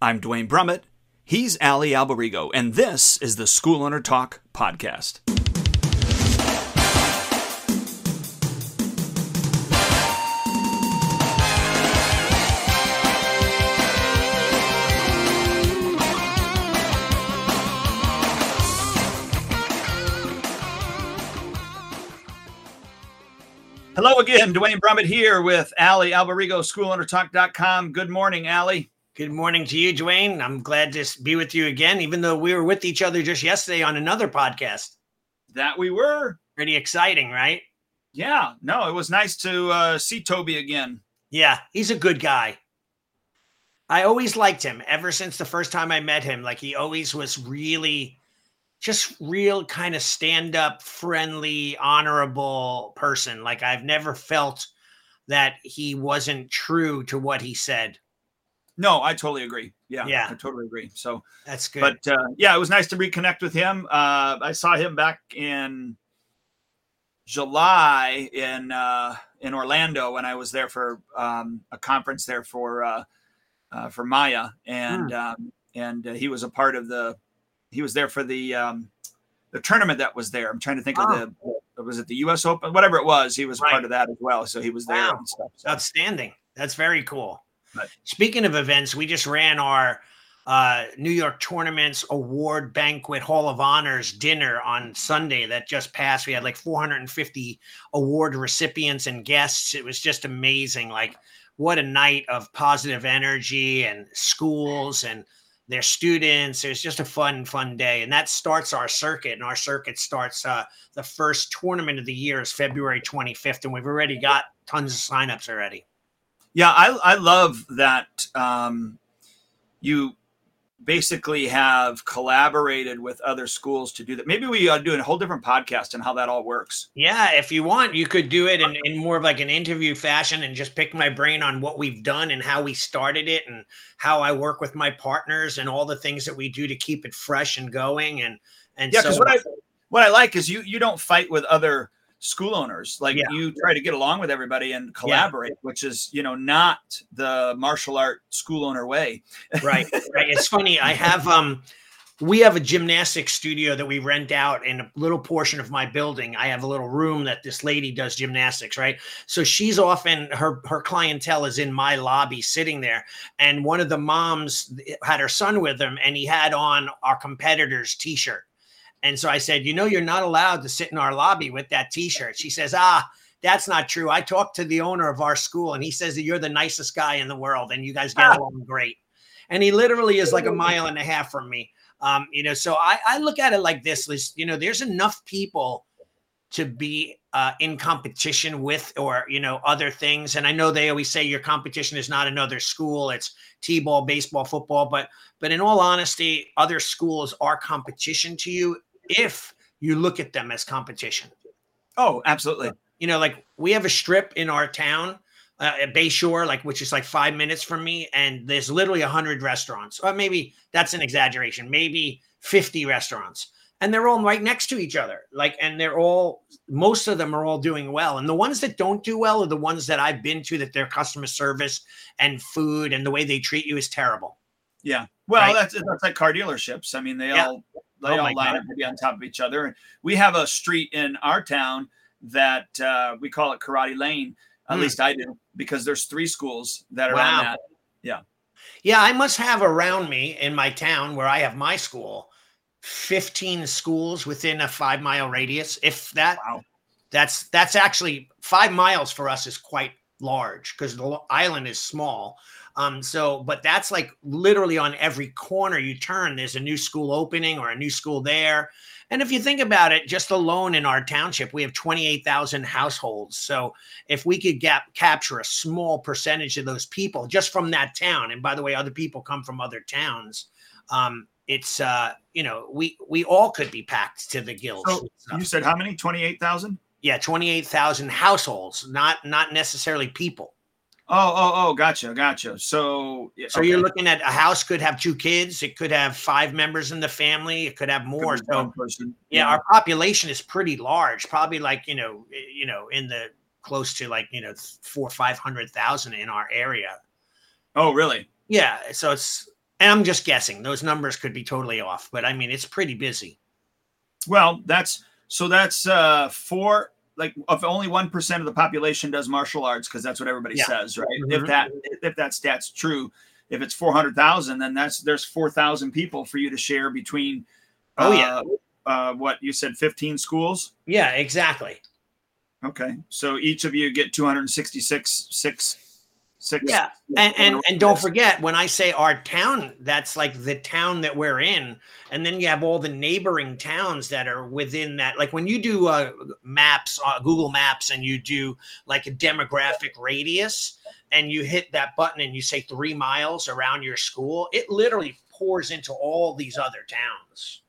I'm Duane Brumitt. He's Allie Alberigo, and this is the School Owner Talk podcast. Hello again, Duane Brumitt here with Allie Alberigo, SchoolOwnerTalk.com. Good morning, Allie. Good morning to you, Duane. I'm glad to be with you again, even though we were with each other just yesterday on another podcast. That we were. Pretty exciting, right? Yeah. No, it was nice to uh, see Toby again. Yeah, he's a good guy. I always liked him ever since the first time I met him. Like he always was really just real kind of stand up, friendly, honorable person. Like I've never felt that he wasn't true to what he said. No, I totally agree. Yeah, Yeah. I totally agree. So, That's good. but uh, yeah, it was nice to reconnect with him. Uh, I saw him back in July in uh, in Orlando when I was there for um, a conference there for uh, uh, for MAIA, and um, and uh, he was a part of the he was there for the um, the tournament that was there. I'm trying to think Oh. of the was it the U.S. Open, whatever it was. He was Right. part of that as well, so he was there Wow. and stuff. So, Outstanding. That's very cool. Right. Speaking of events, we just ran our uh, New York Tournaments Award Banquet Hall of Honors dinner on Sunday that just passed. We had like 450 award recipients and guests. It was just amazing. Like, what a night of positive energy and schools and their students. It was just a fun, fun day. And that starts our circuit. And our circuit starts uh, the first tournament of the year is February 25th. And we've already got tons of signups already. Yeah, I I love that um, you basically have collaborated with other schools to do that. Maybe we uh, do a whole different podcast on how that all works. Yeah, if you want, you could do it in, in more of like an interview fashion and just pick my brain on what we've done and how we started it and how I work with my partners and all the things that we do to keep it fresh and going. And and Yeah, so because what I what I like is you you don't fight with other school owners. Like Yeah. you try to get along with everybody and collaborate, which is you know not the martial art school owner way. right, right. It's funny. I have um we have a gymnastics studio that we rent out in a little portion of my building. I have a little room that this lady does gymnastics, right? So she's often her her clientele is in my lobby sitting there. And one of the moms had her son with them and he had on our competitor's t-shirt. And so I said, "You know you're not allowed to sit in our lobby with that t-shirt." She says, "Ah, that's not true. I talked to the owner of our school and he says that you're the nicest guy in the world and you guys get along great." And he literally is like a mile and a half from me. Um, you know, so I, I look at it like this: Liz, you know, there's enough people to be uh, in competition with, or you know, other things. And I know they always say your competition is not another school; it's t-ball, baseball, football. But but in all honesty, other schools are competition to you if you look at them as competition Oh, absolutely. you know, like we have a strip in our town, uh, at Bayshore, like which is like five minutes from me, and there's literally a hundred restaurants. Or maybe that's an exaggeration. Maybe fifty restaurants, and they're all right next to each other. Like, and they're all most of them are all doing well, and the ones that don't do well are the ones that I've been to that their customer service and food and the way they treat you is terrible. Yeah. Well, Right. that's that's like car dealerships. I mean, they Yeah. all they Oh all line God. up maybe on top of each other. And we have a street in our town that uh, we call it Karate Lane. At Hmm. least I do, because there's three schools that are Wow. on that. Yeah, I must have around me in my town where I have my school, 15 schools within a five mile radius. If that, Wow. that's that's actually five miles for us is quite large because the island is small. Um, so, but that's like literally on every corner you turn, there's a new school opening or a new school there. And if you think about it, just alone in our township, we have 28,000 households. So if we could gap, capture a small percentage of those people just from that town, and by the way, other people come from other towns, um, it's uh, you know, we we all could be packed to the gills. So you said how many? Twenty eight thousand. yeah, 28,000 households, not not necessarily people. Oh, oh, oh, gotcha, gotcha. So, yeah, So okay. you're looking at a house could have two kids, it could have five members in the family, it could have more. be So person. yeah, our population is pretty large, probably like you know, eh, you know, in the close to like you know four five hundred thousand in our area. Oh, really? Yeah, so it's And I'm just guessing; those numbers could be totally off, but I mean, it's pretty busy. Well, that's so that's uh four like if only one percent of the population does martial arts because that's what everybody yeah. says, right? Mm-hmm. If that if that stat's true, if it's four hundred thousand, then that's there's four thousand people for you to share between. Oh uh, yeah. Uh, what you said, fifteen schools? Yeah, exactly. Okay, so each of you get two hundred sixty-six six six. Yeah, and and, and don't forget when I say our town, that's like the town that we're in, and then you have all the neighboring towns that are within that. Like when you do uh, maps, uh, Google Maps, and you do like a demographic radius, and you hit that button and you say three miles around your school, it literally pours into all these other towns.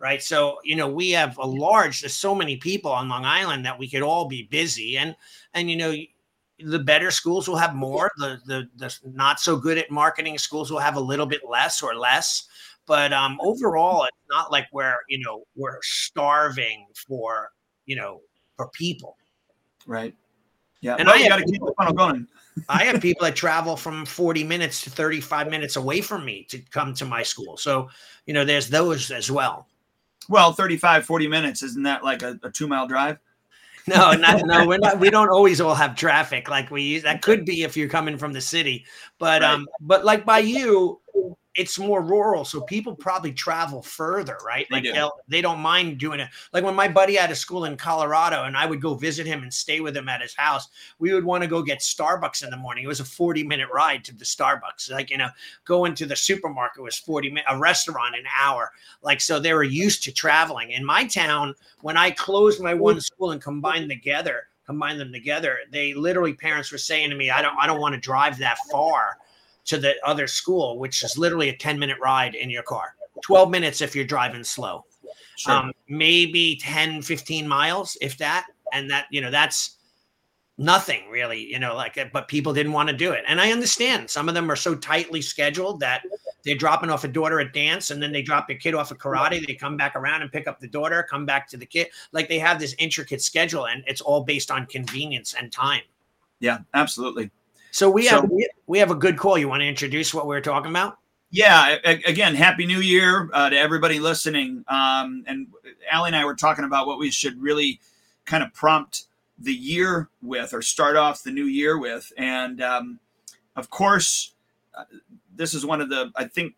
Right. So, you know, we have a large, there's so many people on Long Island that we could all be busy. And, and, you know, the better schools will have more. The, the the not so good at marketing schools will have a little bit less or less. But um, overall, it's not like we're you know we're starving for you know for people. Right. Yeah. And well, I got to keep the funnel going. I have people that travel from 40 minutes to 35 minutes away from me to come to my school. So, you know, there's those as well. Well, 35, 40 minutes, isn't that like a, a two mile drive? no, not, no, we're not. We don't always all have traffic like we use. That could be if you're coming from the city, but right. um, but like by you, it's more rural, so people probably travel further, right? Like they, do. they don't mind doing it. Like when my buddy had a school in Colorado, and I would go visit him and stay with him at his house. We would want to go get Starbucks in the morning. It was a forty minute ride to the Starbucks. Like you know, going to the supermarket was forty minutes. A restaurant an hour. Like so, they were used to traveling. In my town, when I closed my one school and combined together, combined them together, they literally parents were saying to me, "I don't, I don't want to drive that far." To the other school, which is literally a 10 minute ride in your car, 12 minutes if you're driving slow. Sure. Um, maybe 10, 15 miles, if that. And that, you know, that's nothing really, you know, like, but people didn't want to do it. And I understand some of them are so tightly scheduled that they're dropping off a daughter at dance and then they drop their kid off at karate. They come back around and pick up the daughter, come back to the kid. Like they have this intricate schedule and it's all based on convenience and time. Yeah, absolutely. So we have we, we have a good call. You want to introduce what we are talking about? Yeah. Again, happy New Year uh, to everybody listening. Um, and Allie and I were talking about what we should really kind of prompt the year with, or start off the new year with. And um, of course, uh, this is one of the I think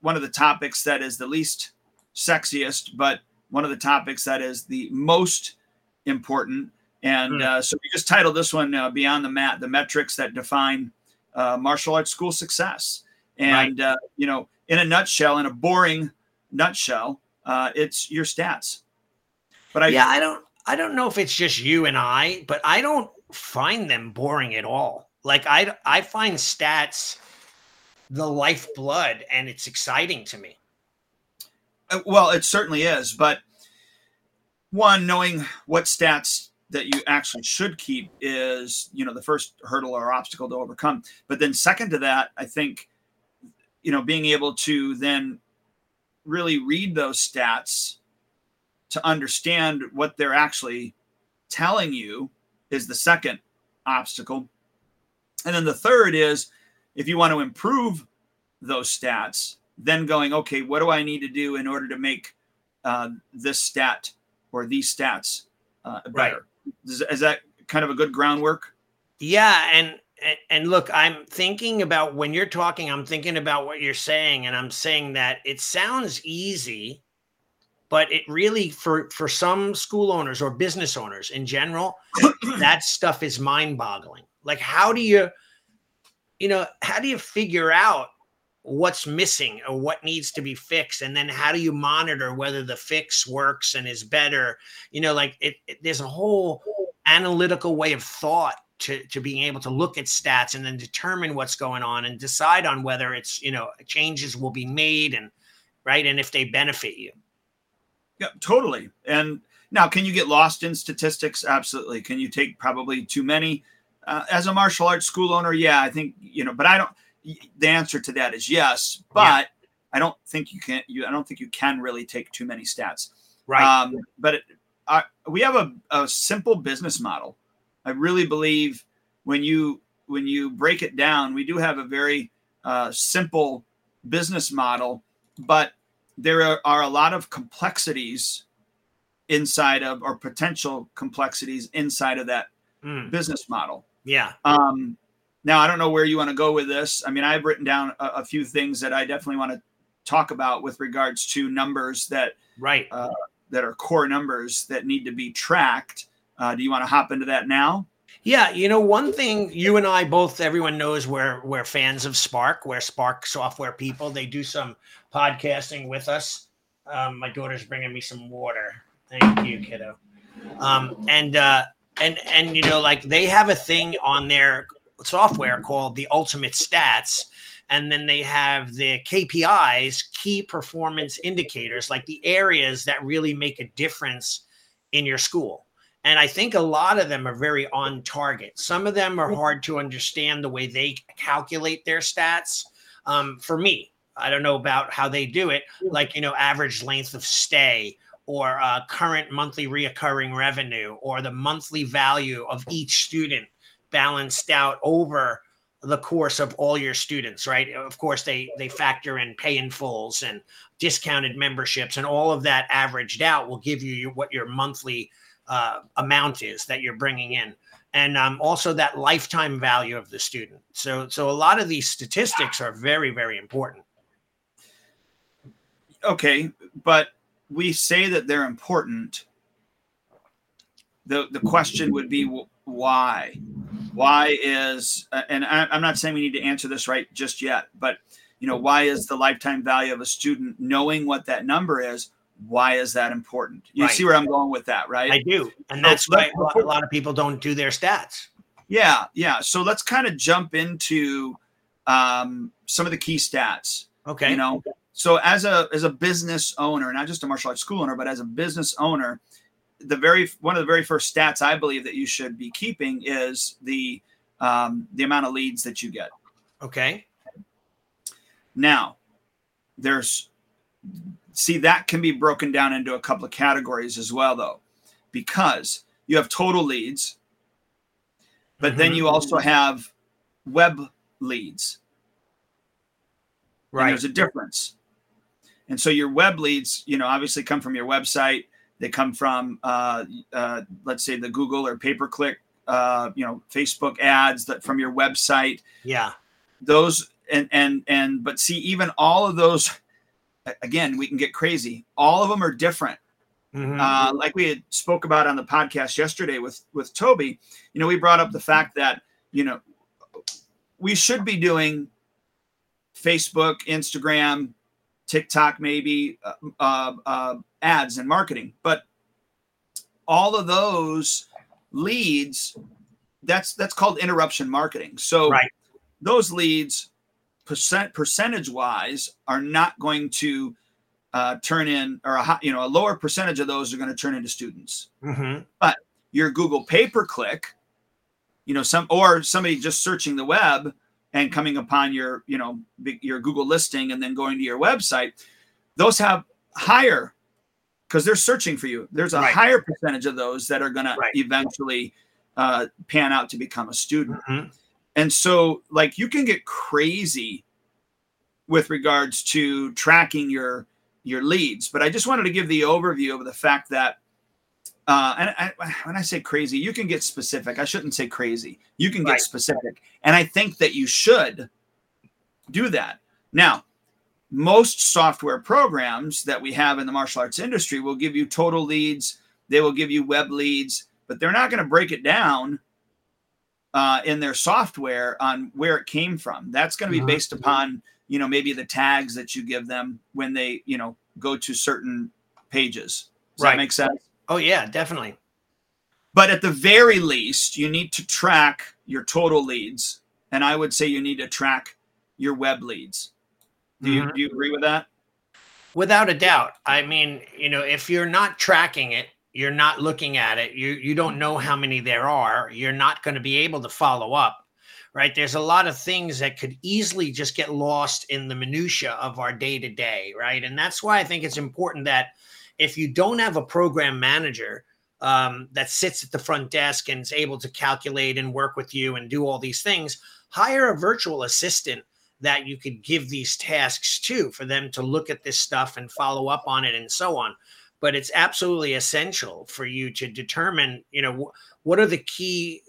one of the topics that is the least sexiest, but one of the topics that is the most important and hmm. uh, so we just titled this one uh, Beyond the Mat The Metrics That Define uh, Martial Arts School Success. And, right. Uh, you know, in a nutshell, in a boring nutshell, uh, it's your stats. But I, yeah, I don't, I don't know if it's just you and I, but I don't find them boring at all. Like I, I find stats the lifeblood and it's exciting to me. Uh, well, it certainly is. But one, knowing what stats that you actually should keep is you know the first hurdle or obstacle to overcome. But then second to that i think you know being able to then really read those stats to understand what they're actually telling you is the second obstacle. And then the third is if you want to improve those stats then going okay what do i need to do in order to make uh, this stat or these stats uh, better? Right. Is, is that kind of a good groundwork? Yeah, and and look, I'm thinking about when you're talking, I'm thinking about what you're saying, and I'm saying that it sounds easy, but it really for for some school owners or business owners in general, that stuff is mind-boggling. Like, how do you, you know, how do you figure out what's missing or what needs to be fixed and then how do you monitor whether the fix works and is better? You know like it, it, there's a whole analytical way of thought to, to being able to look at stats and then determine what's going on and decide on whether it's you know changes will be made and right and if they benefit you. Yeah totally. And now can you get lost in statistics? Absolutely. Can you take probably too many? Uh, as a martial arts school owner yeah i think you know but i don't the answer to that is yes, but yeah. I don't think you can. You I don't think you can really take too many stats. Right. Um, but it, uh, we have a, a simple business model. I really believe when you when you break it down, we do have a very uh, simple business model, but there are, are a lot of complexities inside of or potential complexities inside of that Mm, business model. yeah. Um, now, I don't know where you want to go with this. I mean, I've written down a, a few things that I definitely want to talk about with regards to numbers that Right. uh, that are core numbers that need to be tracked. Uh, do you want to hop into that now? Yeah, you know, one thing you and I both, everyone knows we're we're fans of Spark. We're Spark software people. They do some podcasting with us. Um, my daughter's bringing me some water. Thank you, kiddo. Um, and uh, and and you know, like they have a thing on their software called the Ultimate Stats, and then they have the KPIs, key performance indicators, like the areas that really make a difference in your school. And I think a lot of them are very on target. Some of them are hard to understand the way they calculate their stats. Um, for me, I don't know about how they do it, like, you know, average length of stay or uh, current monthly reoccurring revenue or the monthly value of each student balanced out over the course of all your students right? Of course they they factor in pay in fulls and discounted memberships and all of that averaged out will give you what your monthly uh, amount is that you're bringing in. And um, also that lifetime value of the student. So so a lot of these statistics are very very important. Okay, but we say that they're important. The the question would be wh- why? Why is uh, and I'm not saying we need to answer this right just yet, but you know why is the lifetime value of a student knowing what that number is? Why is that important? You Right. see where I'm going with that, right? i do and So that's why a lot, a lot of people don't do their stats Yeah, yeah. So let's kind of jump into um, some of the key stats. okay You know, so as a as a business owner, not just a martial arts school owner, but as a business owner, the very one of the very first stats I believe that you should be keeping is the um, the amount of leads that you get. okay Now, there's see that can be broken down into a couple of categories as well, though, because you have total leads, but then Mhm. you also have web leads. And right there's a difference. And so your web leads, you know, obviously come from your website. They come from, uh, uh, let's say, the Google or pay per click, uh, you know, Facebook ads that from your website. yeah Those and and and but see, even all of those, again, we can get crazy. All of them are different. Mhm. Uh, like we had spoke about on the podcast yesterday with with Toby. You know, we brought up the fact that you know we should be doing Facebook, Instagram, TikTok, maybe uh, uh, uh, ads and marketing, but all of those leads, that's that's called interruption marketing. So Right. those leads, percent percentage wise, are not going to uh, turn in, or a you know a lower percentage of those are going to turn into students Mhm. your Google pay per click, you know, some or somebody just searching the web and coming upon your, you know, your Google listing and then going to your website, those have higher because they're searching for you. There's a Right. higher percentage of those that are going to eventually uh, pan out to become a student. Mhm. And so, like, you can get crazy with regards to tracking your your leads. But I just wanted to give the overview of the fact that, uh, and I, when I say crazy, you can get specific. I shouldn't say crazy. You can get Right. specific, and I think that you should do that. Now, most software programs that we have in the martial arts industry will give you total leads. They will give you web leads, but they're not going to break it down uh, in their software on where it came from. That's going to be Mhm. based upon you know maybe the tags that you give them when they you know go to certain pages. Does Right. that make sense? oh yeah definitely But at the very least, you need to track your total leads, and I would say you need to track your web leads. Do you Mhm. do you agree with that? Without a doubt. I mean, you know, if you're not tracking it, you're not looking at it, you you don't know how many there are, you're not going to be able to follow up. Right? There's a lot of things that could easily just get lost in the minutia of our day to day, right? And that's why I think it's important that if you don't have a program manager um, that sits at the front desk and is able to calculate and work with you and do all these things, hire a virtual assistant that you could give these tasks to for them to look at this stuff and follow up on it and so on. But it's absolutely essential for you to determine you know what are the key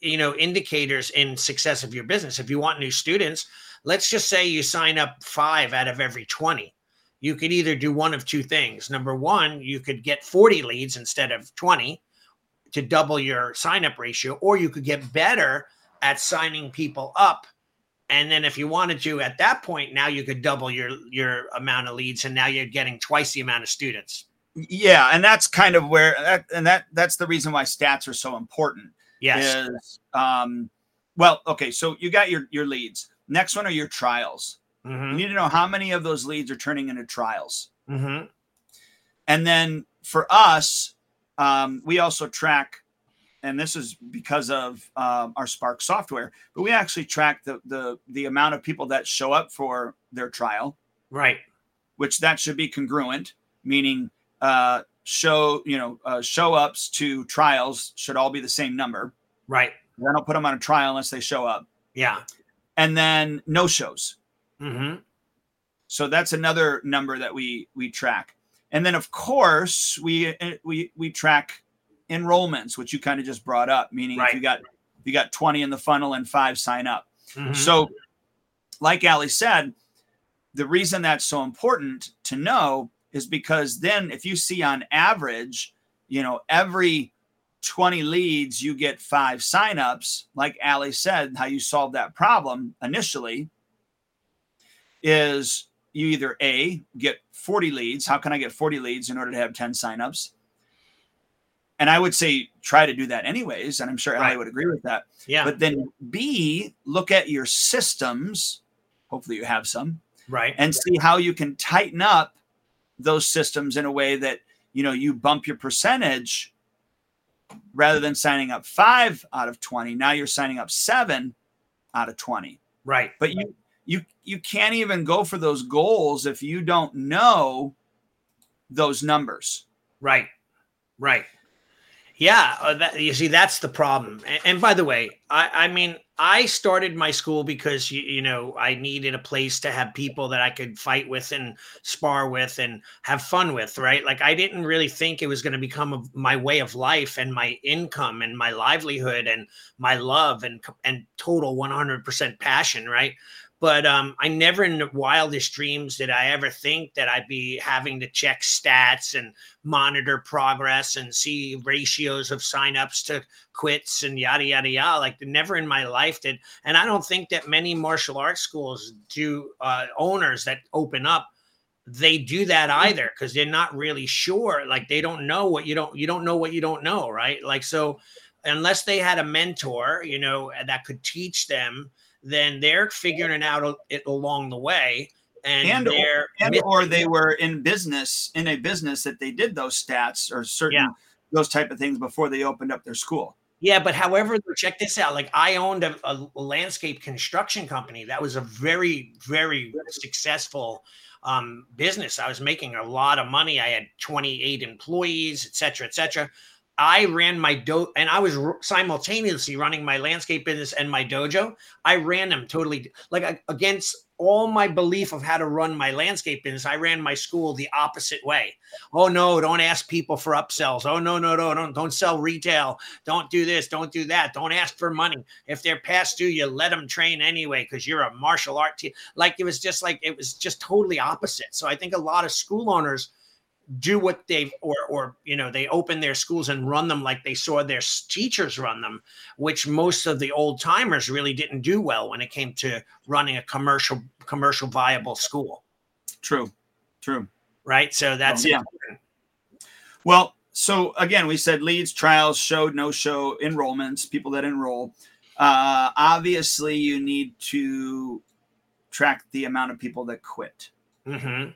you know indicators in success of your business. If you want new students let's just say you sign up five out of every 20 you could either do one of two things. Number one you could get 40 leads instead of 20 to double your sign up ratio or you could get better at signing people up and then if you wanted to at that point now you could double your your amount of leads and now you're getting twice the amount of students. Yeah and that's kind of where that, and that that's the reason why stats are so important yes. is, um well okay so you got your your leads. Next one are your trials. Mhm. you need to know how many of those leads are turning into trials. Mhm. and then for us um, we also track and this is because of um, our spark software but we actually track the, the the amount of people that show up for their trial. Right. Which that should be congruent meaning uh, show you know uh, show ups to trials should all be the same number. Right. I don't put them on a trial unless they show up. Yeah. And then no shows. Hmm so that's another number that we we track. And then of course we uh, we we track enrollments which you kind of just brought up meaning if you got if you got 20 in the funnel and five sign up. Mhm. so like allie said the reason that's so important to know is because then if you see on average you know every 20 leads you get five signups like allie said how you solve that problem initially is you either a get 40 leads. How can i get 40 leads in order to have 10 signups and i would say try to do that anyways and i'm sure allie Right. would agree with that. Yeah. But then b look at your systems hopefully you have some right. and see how you can tighten up those systems in a way that you know you bump your percentage rather than signing up 5 out of 20 now you're signing up 7 out of 20 right. But you you you can't even go for those goals if you don't know those numbers. Right. Right. Yeah. Uh, that, you see, that's the problem. And, and by the way, I, I mean, I started my school because, you, you know, I needed a place to have people that I could fight with and spar with and have fun with. Right. Like, I didn't really think it was going to become a, my way of life and my income and my livelihood and my love and, and total 100% passion. Right but um, I never in the wildest dreams did I ever think that I'd be having to check stats and monitor progress and see ratios of signups to quits and yada yada yada. Like never in my life did, and I don't think that many martial arts schools do uh, owners that open up. They do that either because they're not really sure. Like they don't know what you don't you don't know what you don't know, right? Like so, unless they had a mentor, you know, that could teach them then they're figuring it out it along the way. And, and, they're and or they were in business in a business that they did those stats or certain Yeah. those type of things before they opened up their school. Yeah but however check this out. Like i owned a, a landscape construction company that was a very very successful um, business. I was making a lot of money. I had 28 employees et cetera et cetera I ran my do and I was r- simultaneously running my landscape business and my dojo. I ran them totally like against all my belief of how to run my landscape business. I ran my school the opposite way. Oh no, don't ask people for upsells. Oh no, no, no, don't don't sell retail. Don't do this, don't do that. Don't ask for money. If they're past due, you let them train anyway because you're a martial art team. Like it was just like it was just totally opposite. So I think a lot of school owners do what they or or you know they open their schools and run them like they saw their teachers run them which most of the old timers really didn't do well when it came to running a commercial commercial viable school true true right so that's yeah. important. well so again we said leads trials showed no show enrollments people that enroll uh, obviously you need to track the amount of people that quit Mhm.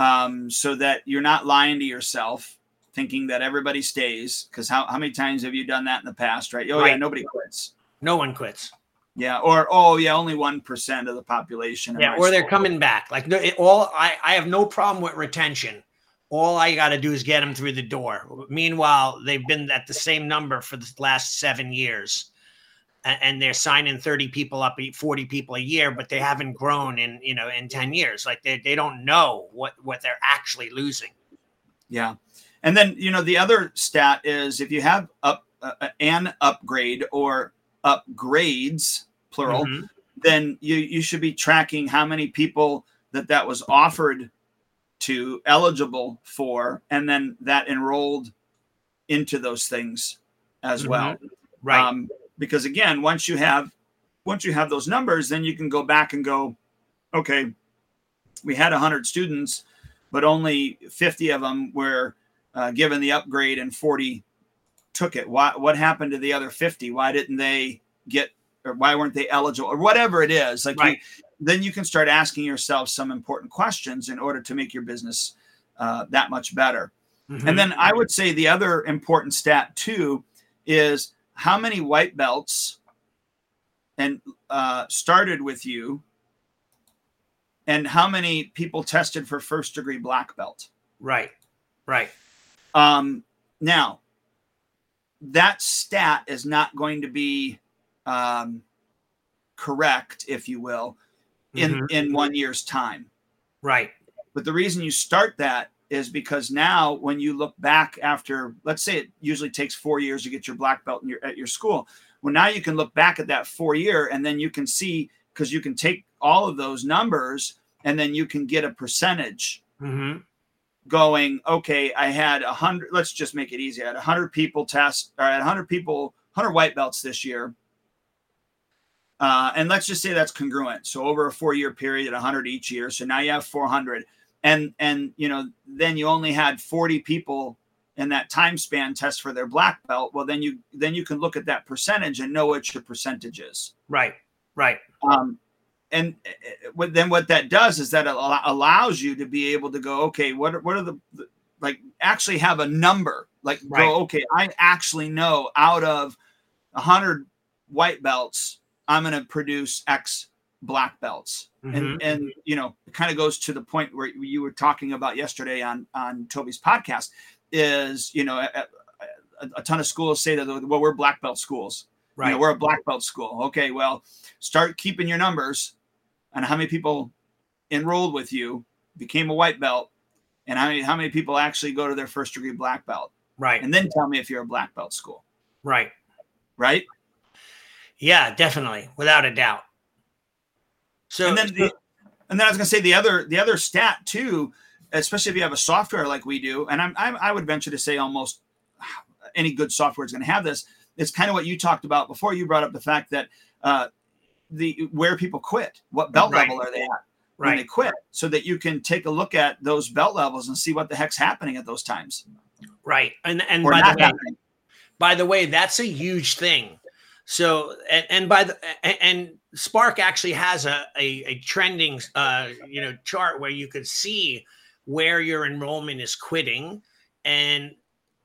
Um, so that you're not lying to yourself thinking that everybody stays because how, how many times have you done that in the past right? Oh yeah nobody quits. No one quits. Yeah or oh yeah only 1% of the population yeah or they're coming back. Like it, all I, I have no problem with retention. All i got to do is get them through the door. Meanwhile they've been at the same number for the last seven years and they're signing 30 people up 40 people a year but they haven't grown in you know in 10 years. Like they, they don't know what what they're actually losing. Yeah. And then you know the other stat is if you have up uh, an upgrade or upgrades plural mm-hmm. then you you should be tracking how many people that that was offered to eligible for and then that enrolled into those things as mm-hmm. well. Right. Um, because again once you have once you have those numbers then you can go back and go okay we had 100 students but only 50 of them were uh, given the upgrade and 40 took it why what happened to the other 50 why didn't they get or why weren't they eligible or whatever it is like right. you, then you can start asking yourself some important questions in order to make your business uh, that much better mm-hmm. and then i would say the other important stat too is how many white belts and uh, started with you and how many people tested for first degree black belt? Right right. Um, now that stat is not going to be um, correct if you will in mm-hmm. in one year's time. Right. But the reason you start that is because now when you look back after let's say it usually takes four years to get your black belt your, at your school. Well now you can look back at that four year and then you can see because you can take all of those numbers and then you can get a percentage mm-hmm. going okay i had a hundred let's just make it easy. I had a hundred people test or i had a hundred people 100 white belts this year. Uh, and let's just say that's congruent. So over a four year period 100 each year. So now you have 400 and and you know then you only had 40 people in that time span test for their black belt. Well then you then you can look at that percentage and know what your percentage is. Right right. Um and uh, then what that does is that it allows you to be able to go okay what are, what are the like actually have a number. Like right. go okay i actually know out of 100 white belts i'm going to produce x black belts mm-hmm. and and you know it kind of goes to the point where you were talking about yesterday on on toby's podcast is you know a, a, a ton of schools say that well we're black belt schools. Right you know, we're a black belt school. Okay well start keeping your numbers on how many people enrolled with you became a white belt and how many, how many people actually go to their first degree black belt. Right. And then tell me if you're a black belt school. Right. Right? Yeah definitely. Without a doubt so and then the, and then I was gonna say the other the other stat too, especially if you have a software like we do, and I'm, I'm I would venture to say almost any good software is going to have this. It's kind of what you talked about before. You brought up the fact that uh, the where people quit, what belt right. level are they at when right. they quit, so that you can take a look at those belt levels and see what the heck's happening at those times. Right, and and by the, way, by the way, that's a huge thing. So and, and by the and Spark actually has a, a, a trending, uh, you know, chart where you could see where your enrollment is quitting. And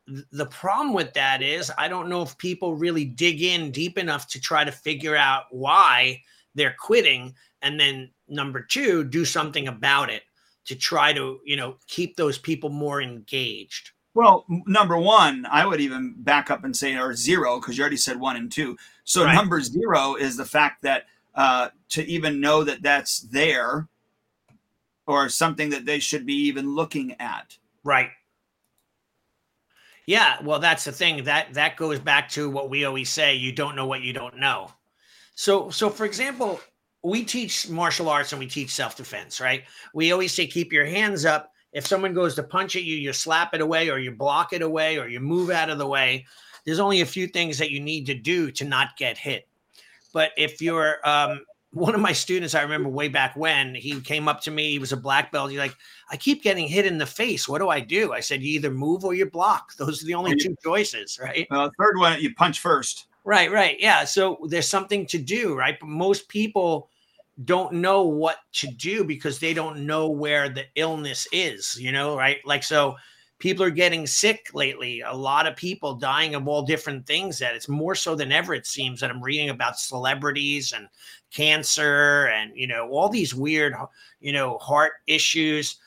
th- the problem with that is, I don't know if people really dig in deep enough to try to figure out why they're quitting. And then number two, do something about it to try to, you know, keep those people more engaged. Well, number one, I would even back up and say, or zero, because you already said one and two. So right. number zero is the fact that uh, to even know that that's there or something that they should be even looking at. Right. Yeah, well, that's the thing that that goes back to what we always say: you don't know what you don't know. So, so for example, we teach martial arts and we teach self defense, right? We always say keep your hands up. If someone goes to punch at you, you slap it away, or you block it away, or you move out of the way. There's only a few things that you need to do to not get hit. But if you're um, one of my students, I remember way back when he came up to me, he was a black belt. He's like, I keep getting hit in the face. What do I do? I said, you either move or you block. Those are the only two choices, right? Uh, third one, you punch first. Right, right. Yeah. So there's something to do, right? But most people don't know what to do because they don't know where the illness is, you know, right? Like, so people are getting sick lately. A lot of people dying of all different things. That it's more so than ever. It seems that I'm reading about celebrities and cancer and you know all these weird, you know, heart issues.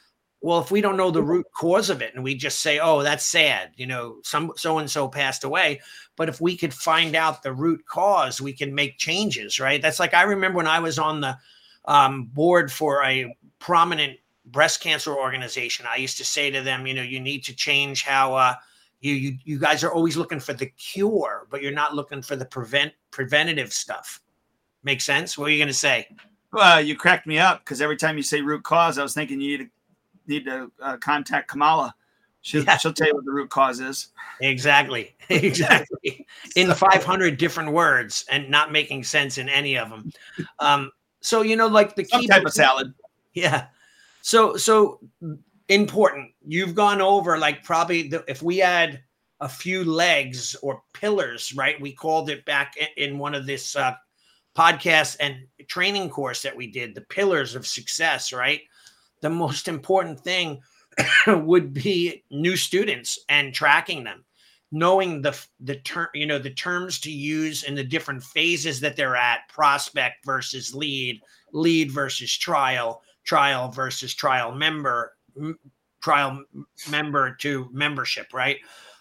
Well, if we don't know the root cause of it and we just say, oh, that's sad, you know, some so and so passed away. But if we could find out the root cause, we can make changes, right? That's like I remember when I was on the um, board for a prominent breast cancer organization. I used to say to them, you know, you need to change how uh, you, you you guys are always looking for the cure, but you're not looking for the prevent preventative stuff. Make sense? What are you going to say? Well, you cracked me up because every time you say root cause, I was thinking you need to need to uh, contact Kamala. She'll, yeah. she'll tell you what the root cause is. Exactly. Exactly. in 500 different words and not making sense in any of them. Um, so, you know, like the key type of salad. Yeah. So, so important. You've gone over like probably the, if we had a few legs or pillars, right? We called it back in one of this uh, podcast and training course that we did, the pillars of success, right? The most important thing would be new students and tracking them knowing the the term you know the terms to use in the different phases that they're at prospect versus lead lead versus trial trial versus trial member m- trial member to membership right?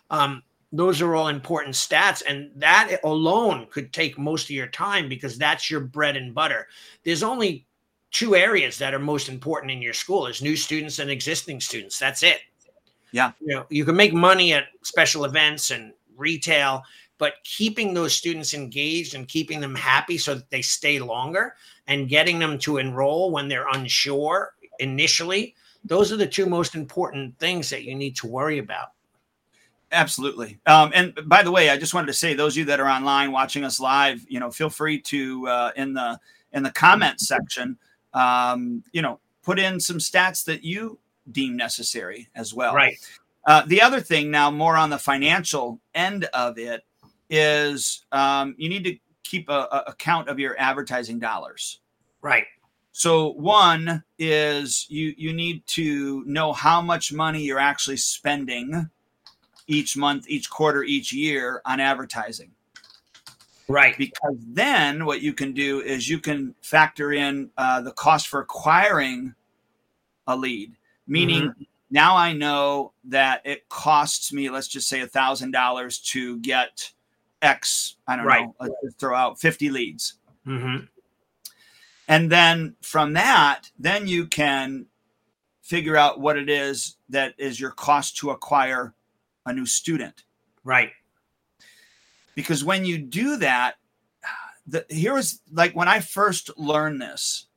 Um, those are all important stats and that alone could take most of your time because that's your bread and butter. There's only two areas that are most important in your school is new students and existing students. That's it. Yeah. You know, you can make money at special events and retail, but keeping those students engaged and keeping them happy so that they stay longer and getting them to enroll when they're unsure initially, those are the two most important things that you need to worry about. Absolutely. Um, and by the way, I just wanted to say those of you that are online watching us live, you know, feel free to uh, in the in the comment section um, you know, put in some stats that you deem necessary as well. Right. Uh, the other thing now, more on the financial end of it, is um, you need to keep a, a account of your advertising dollars. Right. So one is you you need to know how much money you're actually spending each month, each quarter, each year on advertising. Right. Because then what you can do is you can factor in uh, the cost for acquiring a lead, meaning mm-hmm. now I know that it costs me, let's just say a thousand dollars to get X, I don't right. know, let's throw out 50 leads. Mm-hmm. And then from that, then you can figure out what it is that is your cost to acquire a new student. Right because when you do that the, here was like when i first learned this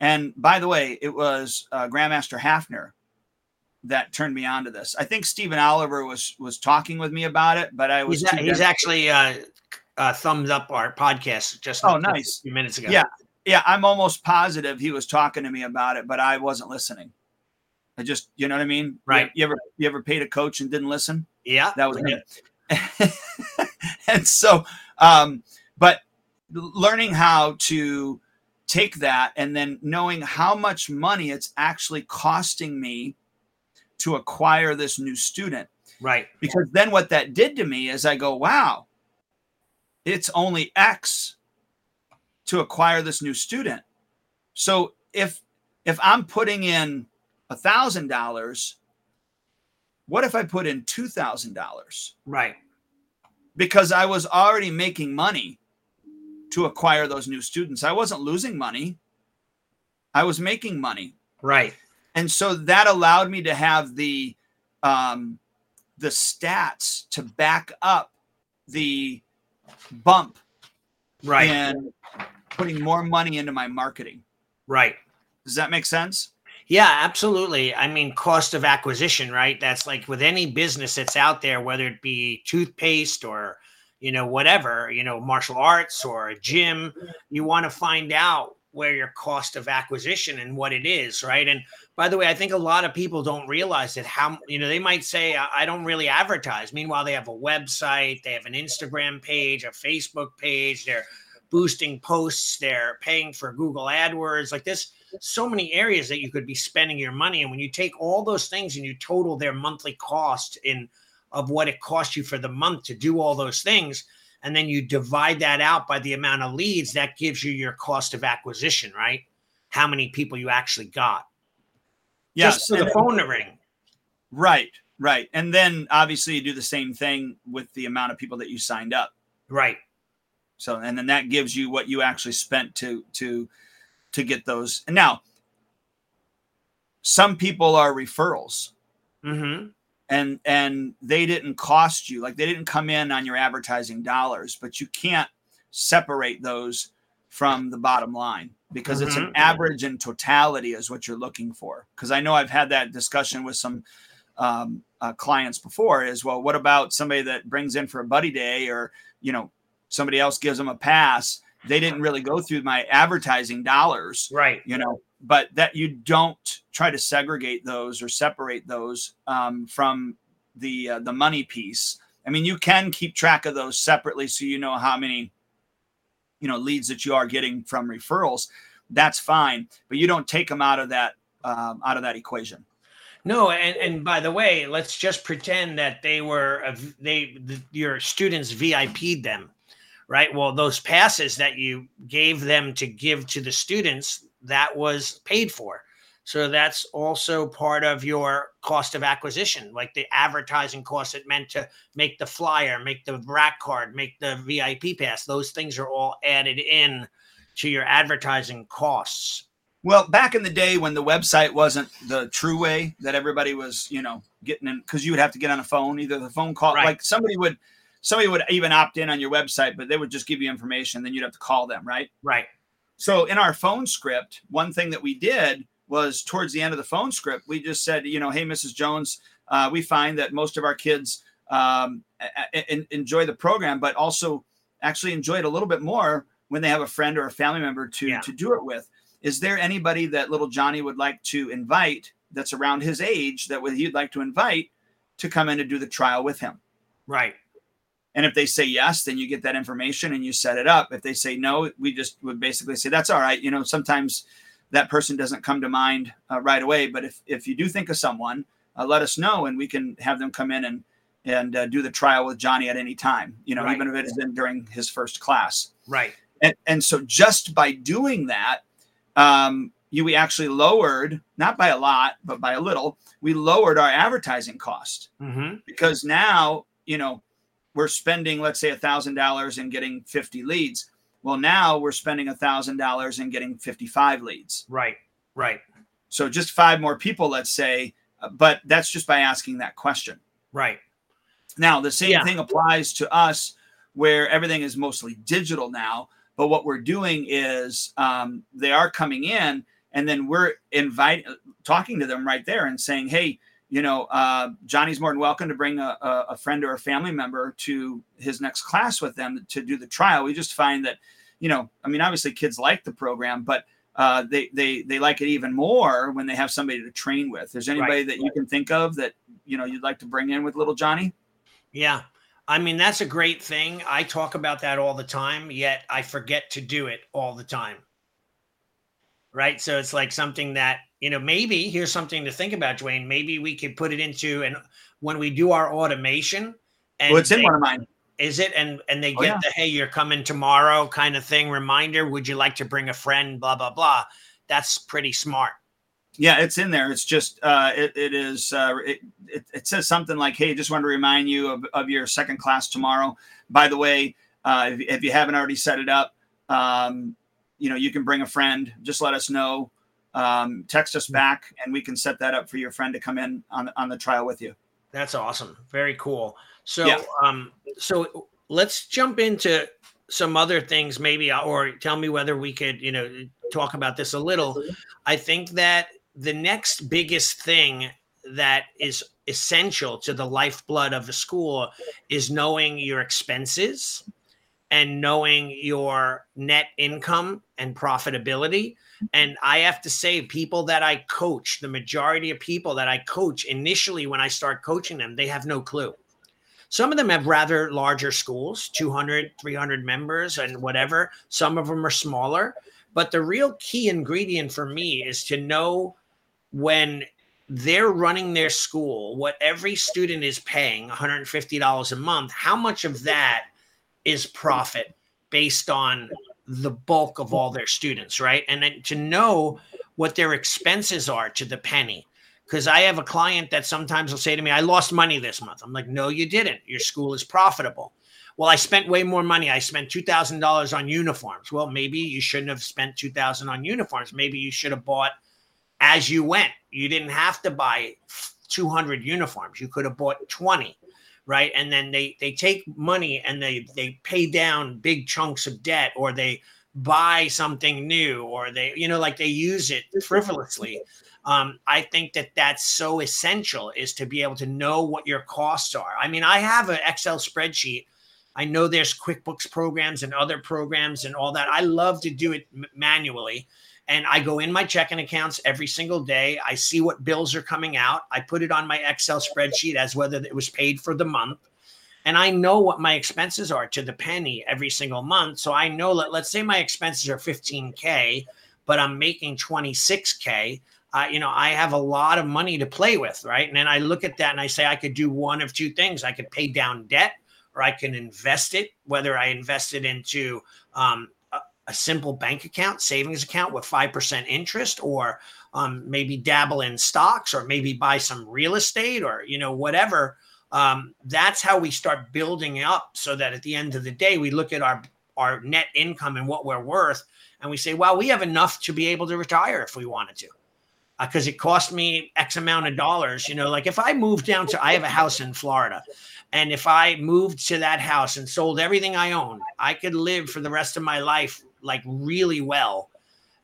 and by the way it was uh, grandmaster hafner that turned me on to this. I think stephen oliver was was talking with me about it but i was he's, he's actually uh, uh, thumbs up our podcast just oh nice a few minutes ago. Yeah. Yeah i'm almost positive he was talking to me about it but i wasn't listening. I just you know what i mean? Right you, you ever you ever paid a coach and didn't listen? Yeah. That was it and so, um, but learning how to take that and then knowing how much money it's actually costing me to acquire this new student. Right. Because then what that did to me is I go, wow, it's only X to acquire this new student. So if if I'm putting in a thousand dollars, what if I put in two thousand dollars? Right because I was already making money to acquire those new students. I wasn't losing money. I was making money. Right. And so that allowed me to have the um, the stats to back up the bump right and putting more money into my marketing. Right. Does that make sense? Yeah, absolutely. I mean, cost of acquisition, right? That's like with any business that's out there, whether it be toothpaste or, you know, whatever, you know, martial arts or a gym, you want to find out where your cost of acquisition and what it is, right? And by the way, I think a lot of people don't realize that how, you know, they might say, I don't really advertise. Meanwhile, they have a website, they have an Instagram page, a Facebook page, they're boosting posts, they're paying for Google AdWords. Like this, so many areas that you could be spending your money. And when you take all those things and you total their monthly cost in of what it costs you for the month to do all those things, and then you divide that out by the amount of leads, that gives you your cost of acquisition, right? How many people you actually got. Yes. Just the phone to ring. Right, right. And then obviously you do the same thing with the amount of people that you signed up. Right. So and then that gives you what you actually spent to to to get those. And now some people are referrals Mm-hmm. and and they didn't cost you like they didn't come in on your advertising dollars, but you can't separate those from the bottom line because it's an Mhm. average and totality is what you're looking for. Because I know I've had that discussion with some um, uh, clients before. Is well, what about somebody that brings in for a buddy day, or you know, somebody else gives them a pass? They didn't really go through my advertising dollars, Right. you know. But that you don't try to segregate those or separate those um, from the uh, the money piece. I mean, you can keep track of those separately, so you know how many you know leads that you are getting from referrals. That's fine, but you don't take them out of that um, out of that equation. No, and and by the way, let's just pretend that they were a they the, your students VIP'd them, right? Well, those passes that you gave them to give to the students that was paid for. So that's also part of your cost of acquisition, like the advertising cost it meant to make the flyer, make the rack card, make the VIP pass. Those things are all added in to your advertising costs. Well, back in the day when the website wasn't the true way that everybody was, you know, getting in because you would have to get on a phone, either the phone call, Right. like somebody would, somebody would even opt in on your website, but they would just give you information, then you'd have to call them, right? Right. So in our phone script, one thing that we did was towards the end of the phone script, we just said, you know, hey, Mrs. Jones, uh, we find that most of our kids um, a- a- enjoy the program, but also actually enjoy it a little bit more when they have a friend or a family member to Yeah. to do it with. Is there anybody that little Johnny would like to invite that's around his age that would he'd like to invite to come in and do the trial with him? Right. And if they say yes, then you get that information and you set it up. If they say no, we just would basically say that's all right. You know, sometimes that person doesn't come to mind uh, right away, but if if you do think of someone, uh, let us know and we can have them come in and and uh, do the trial with Johnny at any time. You know, Right. even if it has been during his first class. Right. And and so just by doing that, um, you we actually lowered not by a lot, but by a little, we lowered our advertising cost Mm-hmm. because now you know we're spending let's say a thousand dollars and getting 50 leads well now we're spending a thousand dollars and getting 55 leads Right. Right. so just five more people let's say uh, but that's just by asking that question Right. now the same Yeah. thing applies to us where everything is mostly digital now but what we're doing is um, they are coming in and then we're inviting talking to them right there and saying hey you know uh, johnny's more than welcome to bring a, a, friend or a family member to his next class with them to do the trial we just find that you know i mean obviously kids like the program but uh, they they they like it even more when they have somebody to train with Is anybody that you can think of that you know you'd like to bring in with little johnny Yeah. I mean, that's a great thing. I talk about that all the time, yet I forget to do it all the time. Right. So it's like something that, you know, maybe here's something to think about, Duane. Maybe we could put it into and when we do our automation and well it's in they- one of mine is it and and they Oh, get yeah. the hey, you're coming tomorrow kind of thing, reminder, would you like to bring a friend, blah, blah, blah. That's pretty smart. Yeah, it's in there. It's just uh, it, it is uh, it, it, it says something like, "Hey, just want to remind you of, of your second class tomorrow. By the way, uh, if, if you haven't already set it up, um, you know you can bring a friend. Just let us know. Um, text us back, and we can set that up for your friend to come in on the, on the trial with you. That's awesome. Very cool. So, Yeah. um, so let's jump into some other things, maybe, uh, or tell me whether we could, you know, talk about this a little. I think that the next biggest thing that is essential to the lifeblood of a school is knowing your expenses and knowing your net income and profitability. And I have to say, people that I coach, the majority of people that I coach initially when I start coaching them, they have no clue. Some of them have rather larger schools, 200, 300 members, and whatever. Some of them are smaller. But the real key ingredient for me is to know when they're running their school, what every student is paying $150 a month, how much of that is profit based on the bulk of all their students, right? And then to know what their expenses are to the penny. because I have a client that sometimes will say to me, I lost money this month. I'm like, no, you didn't. Your school is profitable. Well, I spent way more money. I spent $2,000 on uniforms. Well, maybe you shouldn't have spent 2000 on uniforms. Maybe you should have bought as you went. You didn't have to buy 200 uniforms. You could have bought 20 right? And then they they take money and they they pay down big chunks of debt or they buy something new or they you know like they use it frivolously. Um, i think that that's so essential is to be able to know what your costs are. I mean i have an excel spreadsheet. I know there's quickbooks programs and other programs and all that. I love to do it m- manually and I go in my checking accounts every single day. I see what bills are coming out. I put it on my Excel spreadsheet as whether it was paid for the month. And I know what my expenses are to the penny every single month. So I know that, let's say my expenses are 15K, but I'm making 26K. Uh, you know, I have a lot of money to play with, right? And then I look at that and I say, I could do one of two things. I could pay down debt or I can invest it, whether I invest it into um, a simple bank account, savings account with 5% interest, or um, maybe dabble in stocks, or maybe buy some real estate, or, you know, whatever. Um, that's how we start building up so that at the end of the day, we look at our, our net income and what we're worth, and we say, well, we have enough to be able to retire if we wanted to. Because uh, it cost me X amount of dollars. You know, like if I moved down to, I have a house in Florida. And if I moved to that house and sold everything I owned, I could live for the rest of my life like really well.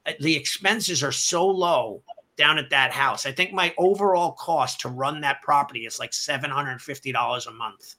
Uh, the expenses are so low down at that house. I think my overall cost to run that property is like $750 a month.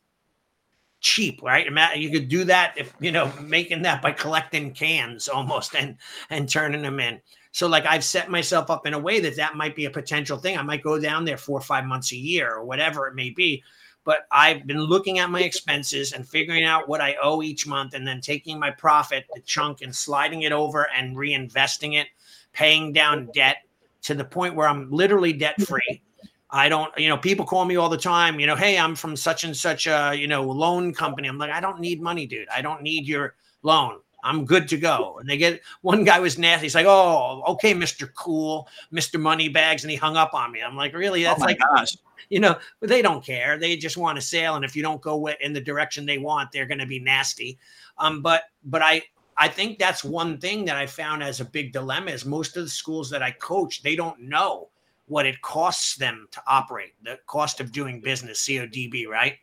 Cheap, right? You could do that if you know making that by collecting cans almost and and turning them in. So like I've set myself up in a way that that might be a potential thing. I might go down there four or five months a year or whatever it may be but I've been looking at my expenses and figuring out what I owe each month and then taking my profit, the chunk, and sliding it over and reinvesting it, paying down debt to the point where I'm literally debt free. I don't, you know, people call me all the time, you know, hey, I'm from such and such a, you know, loan company. I'm like, I don't need money, dude. I don't need your loan. I'm good to go. And they get one guy was nasty. He's like, oh, okay, Mr. Cool, Mr. Moneybags. And he hung up on me. I'm like, really? Oh That's oh like, gosh you know, they don't care. They just want to sail, and if you don't go in the direction they want, they're going to be nasty. Um, but but I I think that's one thing that I found as a big dilemma is most of the schools that I coach they don't know what it costs them to operate, the cost of doing business, CODB, right?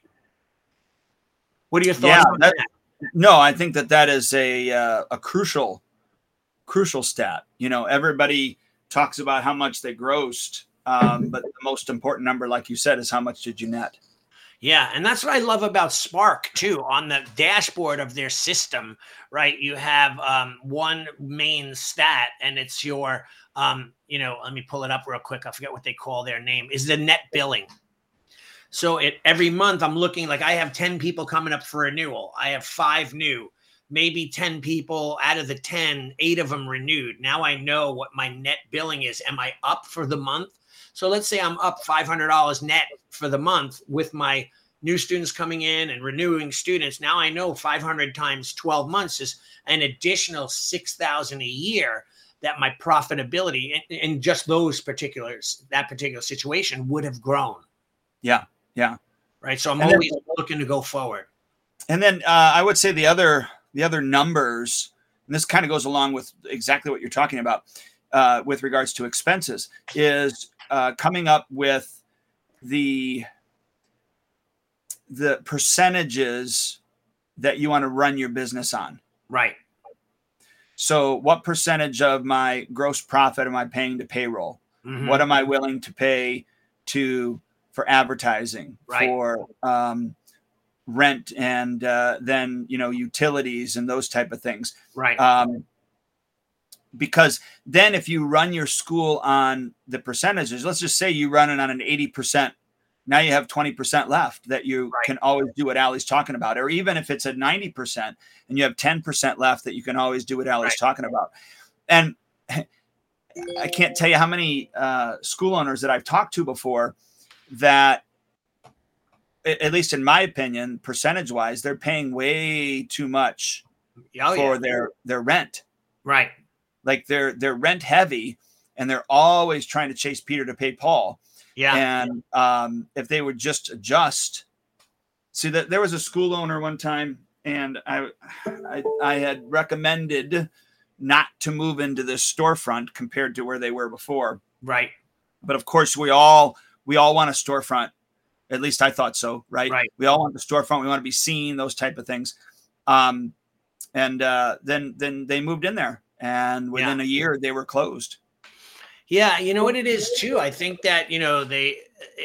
What are your thoughts yeah, that, that? No, I think that that is a uh, a crucial crucial stat. You know, everybody talks about how much they grossed um, but the most important number, like you said, is how much did you net? Yeah, and that's what I love about Spark too. On the dashboard of their system, right? You have um, one main stat, and it's your, um, you know, let me pull it up real quick. I forget what they call their name. Is the net billing. So it every month I'm looking like I have ten people coming up for renewal. I have five new. Maybe 10 people out of the 10, eight of them renewed. Now I know what my net billing is. Am I up for the month? So let's say I'm up $500 net for the month with my new students coming in and renewing students. Now I know 500 times 12 months is an additional 6,000 a year that my profitability in, in just those particulars, that particular situation would have grown. Yeah. Yeah. Right. So I'm and always then, looking to go forward. And then uh, I would say the other, the other numbers, and this kind of goes along with exactly what you're talking about uh, with regards to expenses is uh, coming up with the the percentages that you want to run your business on. Right. So, what percentage of my gross profit am I paying to payroll? Mm-hmm. What am I willing to pay to for advertising, right. for um, rent, and uh, then you know utilities and those type of things? Right. Um, because then if you run your school on the percentages, let's just say you run it on an 80%, now you have 20% left that you right. can always do what Allie's talking about. Or even if it's at 90% and you have 10% left that you can always do what Allie's right. talking about. And I can't tell you how many uh, school owners that I've talked to before that at least in my opinion, percentage wise, they're paying way too much oh, for yeah. their their rent. Right like they're they're rent heavy and they're always trying to chase Peter to pay Paul. Yeah. And um, if they would just adjust, see that there was a school owner one time, and I, I, I had recommended not to move into this storefront compared to where they were before. Right. But of course, we all we all want a storefront. At least I thought so, right? Right. We all want the storefront. We want to be seen, those type of things. Um, and uh, then then they moved in there, and within Yeah. a year they were closed. Yeah, you know what it is too. I think that you know they,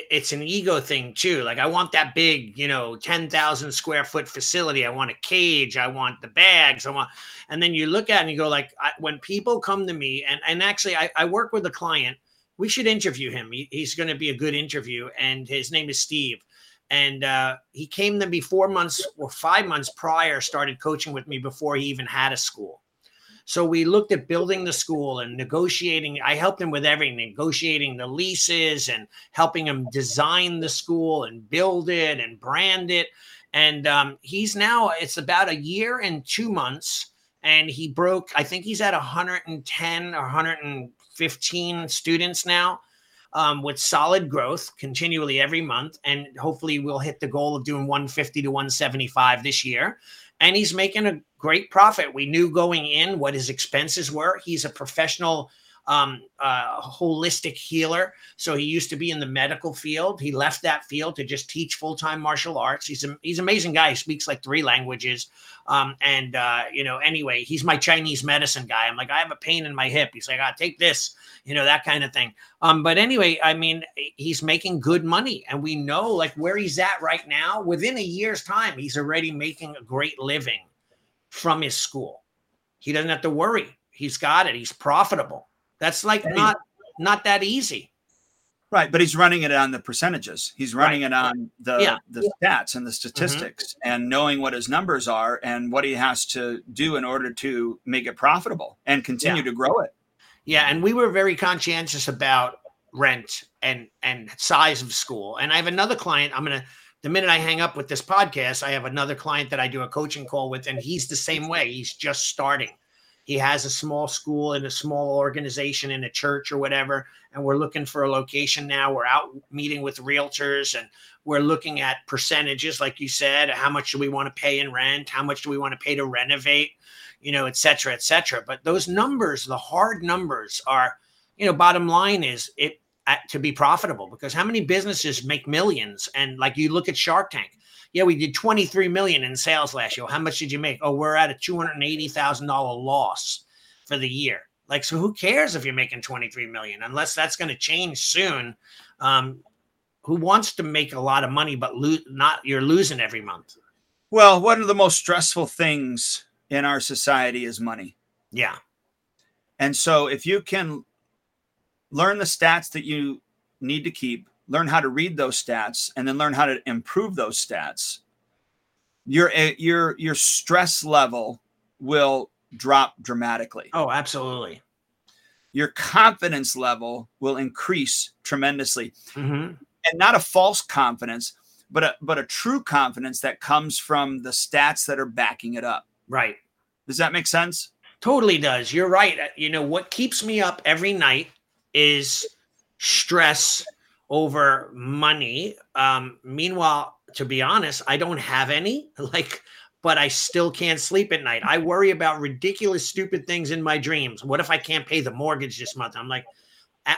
it's an ego thing too. Like I want that big, you know, ten thousand square foot facility. I want a cage. I want the bags. I want, and then you look at it and you go like, I, when people come to me, and and actually I, I work with a client. We should interview him. He, he's going to be a good interview, and his name is Steve. And uh, he came to me four months or five months prior. Started coaching with me before he even had a school. So we looked at building the school and negotiating. I helped him with everything, negotiating the leases and helping him design the school and build it and brand it. And um, he's now, it's about a year and two months. And he broke, I think he's at 110 or 115 students now um, with solid growth continually every month. And hopefully we'll hit the goal of doing 150 to 175 this year and he's making a great profit. We knew going in what his expenses were. He's a professional um, uh, holistic healer. So he used to be in the medical field. He left that field to just teach full time martial arts. He's a, he's an amazing guy. He speaks like three languages. Um, and uh, you know, anyway, he's my Chinese medicine guy. I'm like, I have a pain in my hip. He's like, ah, take this. You know that kind of thing. Um, but anyway, I mean, he's making good money, and we know like where he's at right now. Within a year's time, he's already making a great living from his school. He doesn't have to worry. He's got it. He's profitable. That's like not not that easy. Right, but he's running it on the percentages. He's running it on the Yeah. the stats and the statistics, mm-hmm. and knowing what his numbers are and what he has to do in order to make it profitable and continue to grow it. Yeah, and we were very conscientious about rent and and size of school. And I have another client. I'm gonna the minute I hang up with this podcast, I have another client that I do a coaching call with, and he's the same way. He's just starting. He has a small school in a small organization in a church or whatever, and we're looking for a location now. We're out meeting with realtors and we're looking at percentages, like you said. How much do we want to pay in rent? How much do we want to pay to renovate? You know, et cetera, et cetera. But those numbers, the hard numbers, are, you know, bottom line is it at, to be profitable because how many businesses make millions? And like you look at Shark Tank, yeah, we did 23 million in sales last year. How much did you make? Oh, we're at a $280,000 loss for the year. Like, so who cares if you're making 23 million unless that's going to change soon? Um, who wants to make a lot of money, but lo- not you're losing every month? Well, one of the most stressful things in our society is money. Yeah. And so if you can learn the stats that you need to keep, learn how to read those stats, and then learn how to improve those stats, your eh, your your stress level will drop dramatically. Oh, absolutely. Your confidence level will increase tremendously. hmm And not a false confidence, but a but a true confidence that comes from the stats that are backing it up. Right. Does that make sense? Totally does. You're right. Uh, You know, what keeps me up every night is stress over money. Um, meanwhile, to be honest, I don't have any, like, but I still can't sleep at night. I worry about ridiculous, stupid things in my dreams. What if I can't pay the mortgage this month? I'm like,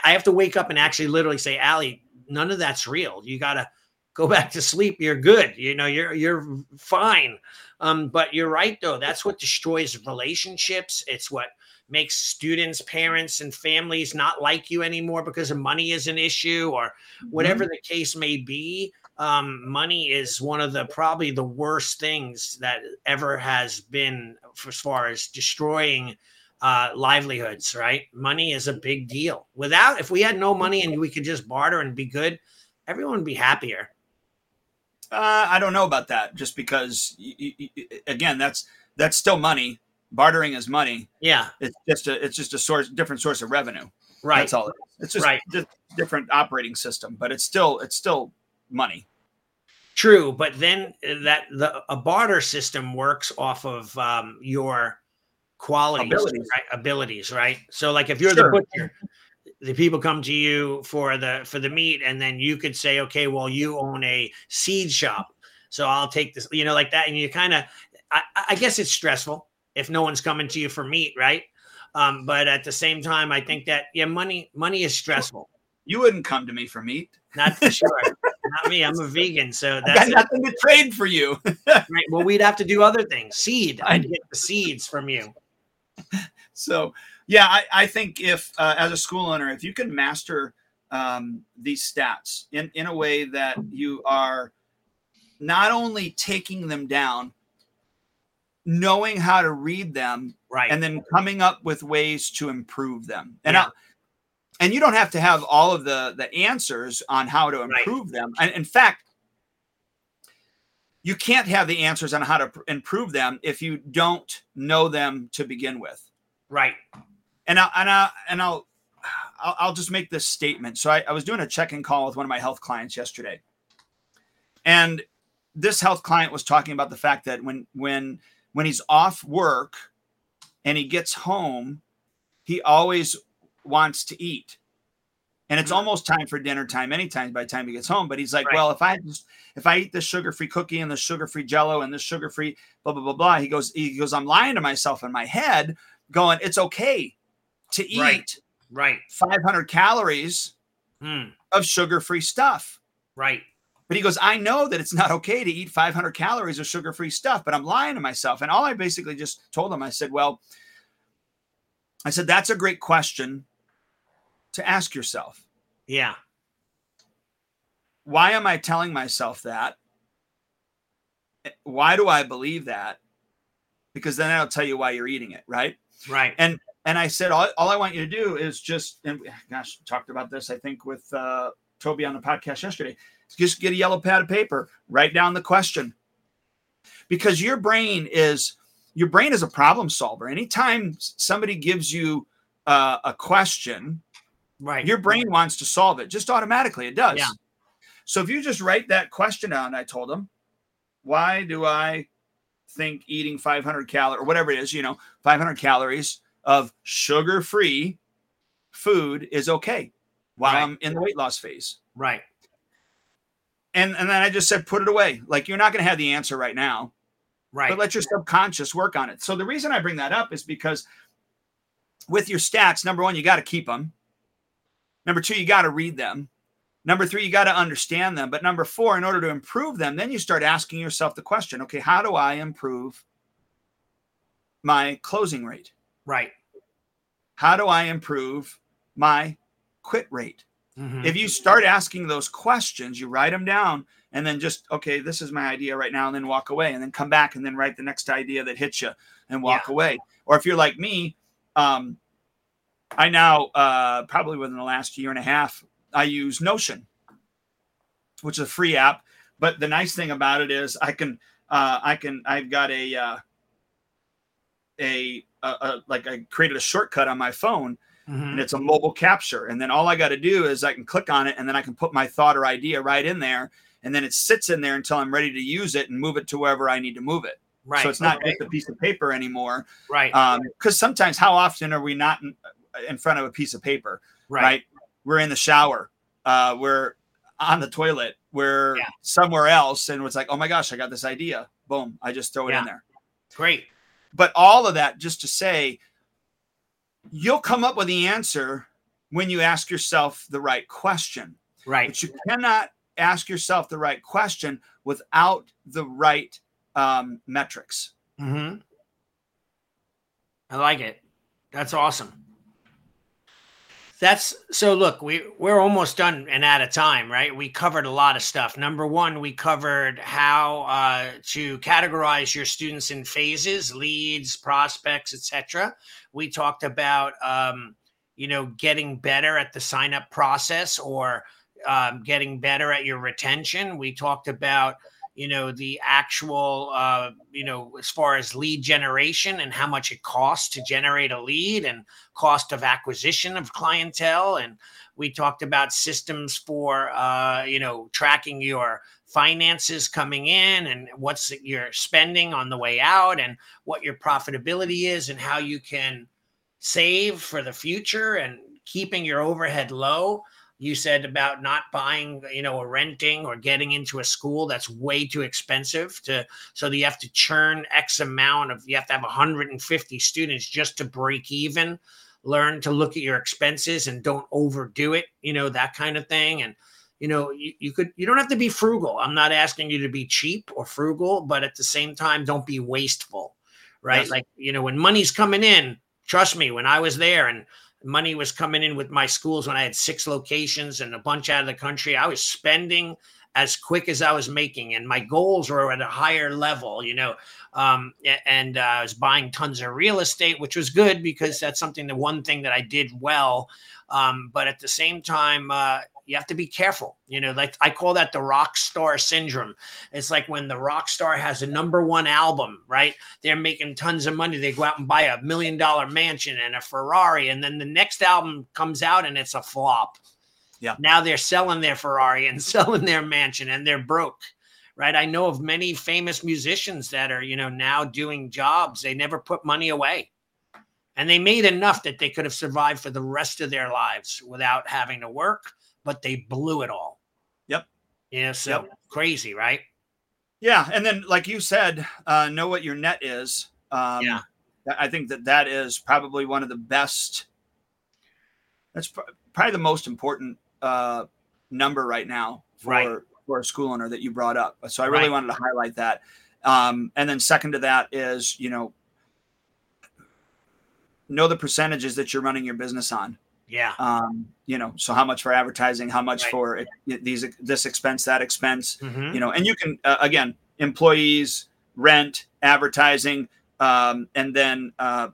I have to wake up and actually literally say, Allie, none of that's real. You got to go back to sleep. You're good. You know, you're, you're fine. Um, but you're right, though. That's what destroys relationships. It's what makes students, parents, and families not like you anymore because of money is an issue or whatever the case may be. Um, money is one of the probably the worst things that ever has been for, as far as destroying uh, livelihoods, right? Money is a big deal. Without, if we had no money and we could just barter and be good, everyone would be happier. Uh, I don't know about that. Just because, y- y- y- again, that's that's still money. Bartering is money. Yeah, It's just a it's just a source different source of revenue. right. That's all. It is. It's just Right. di- different operating system, but it's still it's still money. True, but then uh, that the a barter system works off of um, your qualities, Abilities. right? Abilities, right? So, like if you're Sure. the butcher, the people come to you for the for the meat and then you could say okay well you own a seed shop so i'll take this you know like that and you kind of I, I, guess it's stressful if no one's coming to you for meat right? Um, but at the same time i think that yeah money money is stressful. You wouldn't come to me for meat. Not for sure. Not me. I'm a vegan so that's got nothing to trade for you. Right. Well we'd have to do other things. Seed. I'd get the seeds from you. So yeah, I, I think if uh, as a school owner, if you can master um, these stats in, in a way that you are not only taking them down, knowing how to read them, right, and then coming up with ways to improve them. And yeah. I, and you don't have to have all of the the answers on how to improve right. them. And in fact, you can't have the answers on how to improve them if you don't know them to begin with. Right and I and I and I'll I'll, I'll just make this statement. So I, I was doing a check-in call with one of my health clients yesterday, and this health client was talking about the fact that when when when he's off work and he gets home, he always wants to eat. And it's mm-hmm. almost time for dinner time anytime by the time he gets home. But he's like, right. well, if I just if I eat the sugar-free cookie and the sugar-free jello and the sugar-free blah blah blah blah, he goes, he goes, I'm lying to myself in my head, going, it's okay to eat right, right. 500 calories hmm. of sugar-free stuff. Right. But he goes, I know that it's not okay to eat 500 calories of sugar-free stuff, but I'm lying to myself. And all I basically just told him, I said, well, I said, that's a great question to ask yourself. Yeah. Why am I telling myself that? Why do I believe that? Because then I'll tell you why you're eating it, right? Right. And and I said, all, all I want you to do is just, and gosh, talked about this, I think, with uh, Toby on the podcast yesterday. Just get a yellow pad of paper, write down the question. Because your brain is, your brain is a problem solver. Anytime somebody gives you uh, a question, right, your brain wants to solve it just automatically. It does. Yeah. So if you just write that question down, I told him, why do I think eating 500 calories or whatever it is, you know, 500 calories of sugar free food is okay while right. I'm in the weight loss phase. Right. And and then I just said put it away. Like you're not going to have the answer right now. Right. But let your subconscious work on it. So the reason I bring that up is because with your stats, number 1 you got to keep them. Number 2 you got to read them. Number 3 you got to understand them, but number 4 in order to improve them, then you start asking yourself the question, okay, how do I improve my closing rate? Right. How do I improve my quit rate? Mm-hmm. If you start asking those questions, you write them down and then just, okay, this is my idea right now, and then walk away, and then come back and then write the next idea that hits you and walk yeah. away. Or if you're like me, um, I now, uh, probably within the last year and a half, I use Notion, which is a free app. But the nice thing about it is I can, uh, I can, I've got a, uh, a a, a, like I created a shortcut on my phone mm-hmm. and it's a mobile capture. And then all I got to do is I can click on it and then I can put my thought or idea right in there. And then it sits in there until I'm ready to use it and move it to wherever I need to move it. Right. So it's not okay. just a piece of paper anymore. Right. Because um, sometimes, how often are we not in, in, front of a piece of paper? Right. right? We're in the shower. Uh, we're on the toilet. We're yeah. somewhere else, and it's like, oh my gosh, I got this idea. Boom! I just throw it yeah. in there. Great. But all of that just to say, you'll come up with the answer when you ask yourself the right question. Right. But you cannot ask yourself the right question without the right um, metrics. Mm-hmm. I like it. That's awesome that's so look we we're almost done and out of time right? We covered a lot of stuff. Number one we covered how uh, to categorize your students in phases leads prospects etc we talked about um, you know getting better at the sign up process or um, getting better at your retention. We talked about you know the actual uh, you know as far as lead generation and how much it costs to generate a lead and cost of acquisition of clientele and we talked about systems for uh, you know tracking your finances coming in and what's your spending on the way out and what your profitability is and how you can save for the future and keeping your overhead low. You said about not buying, you know, or renting or getting into a school that's way too expensive to so that you have to churn X amount of you have to have 150 students just to break even. Learn to look at your expenses and don't overdo it, you know, that kind of thing. And you know you, you could you don't have to be frugal i'm not asking you to be cheap or frugal but at the same time don't be wasteful right yes. like you know when money's coming in trust me when i was there and money was coming in with my schools when i had six locations and a bunch out of the country. I was spending as quick as i was making and my goals were at a higher level you know um, and uh, i was buying tons of real estate which was good because that's something the one thing that i did well. Um, but at the same time uh, you have to be careful. You know, like I call that the rock star syndrome. It's like when the rock star has a number one album, right? They're making tons of money. They go out and buy a million dollar mansion and a Ferrari, and then the next album comes out and it's a flop. Yeah. Now they're selling their Ferrari and selling their mansion and they're broke. Right. I know of many famous musicians that are, you know, now doing jobs. They never put money away. And they made enough that they could have survived for the rest of their lives without having to work but they blew it all. Yep. Yeah. So yep. crazy, right? Yeah. And then, like you said, uh, know what your net is. Um, yeah. I think that that is probably one of the best. That's pr- probably the most important uh, number right now for right. for a school owner that you brought up. So I really right. wanted to highlight that. Um, and then second to that is you know know the percentages that you're running your business on. Yeah. Um, you know, so how much for advertising, how much right. for these this expense, that expense, mm-hmm. you know, and you can uh, again employees, rent, advertising, um, and then uh,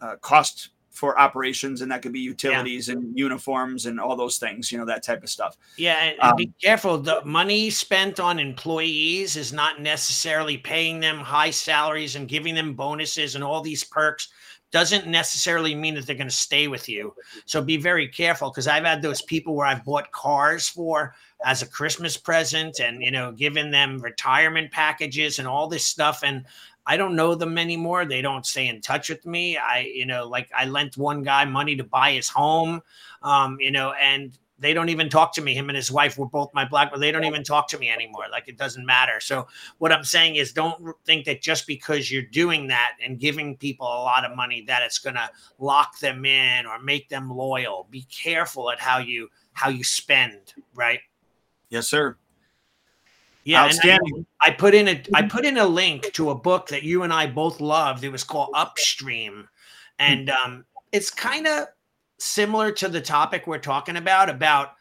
uh, cost for operations, and that could be utilities yeah. and uniforms and all those things, you know, that type of stuff. Yeah, and, and um, be careful. The money spent on employees is not necessarily paying them high salaries and giving them bonuses and all these perks doesn't necessarily mean that they're going to stay with you. So be very careful because I've had those people where I've bought cars for as a Christmas present and, you know, given them retirement packages and all this stuff. And I don't know them anymore. They don't stay in touch with me. I, you know, like I lent one guy money to buy his home, um, you know, and they don't even talk to me. Him and his wife were both my black, but they don't even talk to me anymore. Like it doesn't matter. So what I'm saying is, don't think that just because you're doing that and giving people a lot of money that it's going to lock them in or make them loyal. Be careful at how you how you spend. Right. Yes, sir. Yeah, outstanding. I, I, put in a I put in a link to a book that you and I both loved. It was called Upstream, and um, it's kind of similar to the topic we're talking about about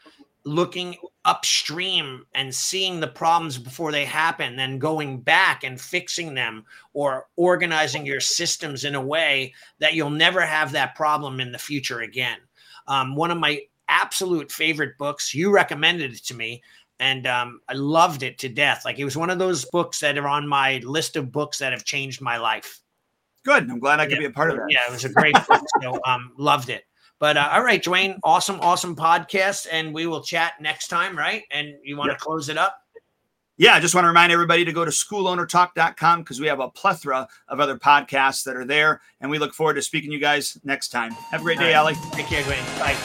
looking upstream and seeing the problems before they happen then going back and fixing them or organizing your systems in a way that you'll never have that problem in the future again. Um, one of my absolute favorite books you recommended it to me and um, i loved it to death. Like it was one of those books that are on my list of books that have changed my life. Good i'm glad i could yeah. be a part of that. Yeah it was a great book so um, loved it but uh, all right, Duane, awesome, awesome podcast, and we will chat next time, right? And you want to close it up? Yeah, I just want to remind everybody to go to schoolownertalk.com because we have a plethora of other podcasts that are there, and we look forward to speaking to you guys next time. Have a great all day, right. Allie. Take care, Duane. Bye.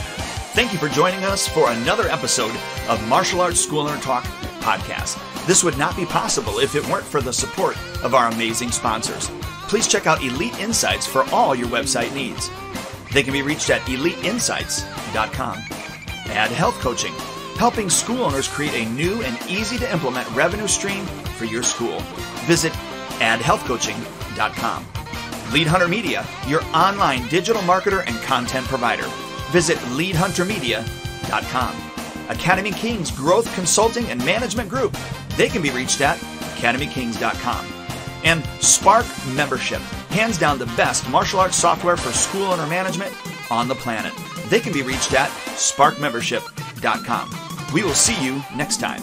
Thank you for joining us for another episode of Martial Arts School Owner Talk podcast. This would not be possible if it weren't for the support of our amazing sponsors. Please check out Elite Insights for all your website needs. They can be reached at eliteinsights.com. Add Health Coaching, helping school owners create a new and easy to implement revenue stream for your school. Visit addhealthcoaching.com. Lead Hunter Media, your online digital marketer and content provider. Visit leadhuntermedia.com. Academy Kings Growth Consulting and Management Group. They can be reached at academykings.com. And Spark Membership hands down the best martial arts software for school owner management on the planet. They can be reached at sparkmembership.com. We will see you next time.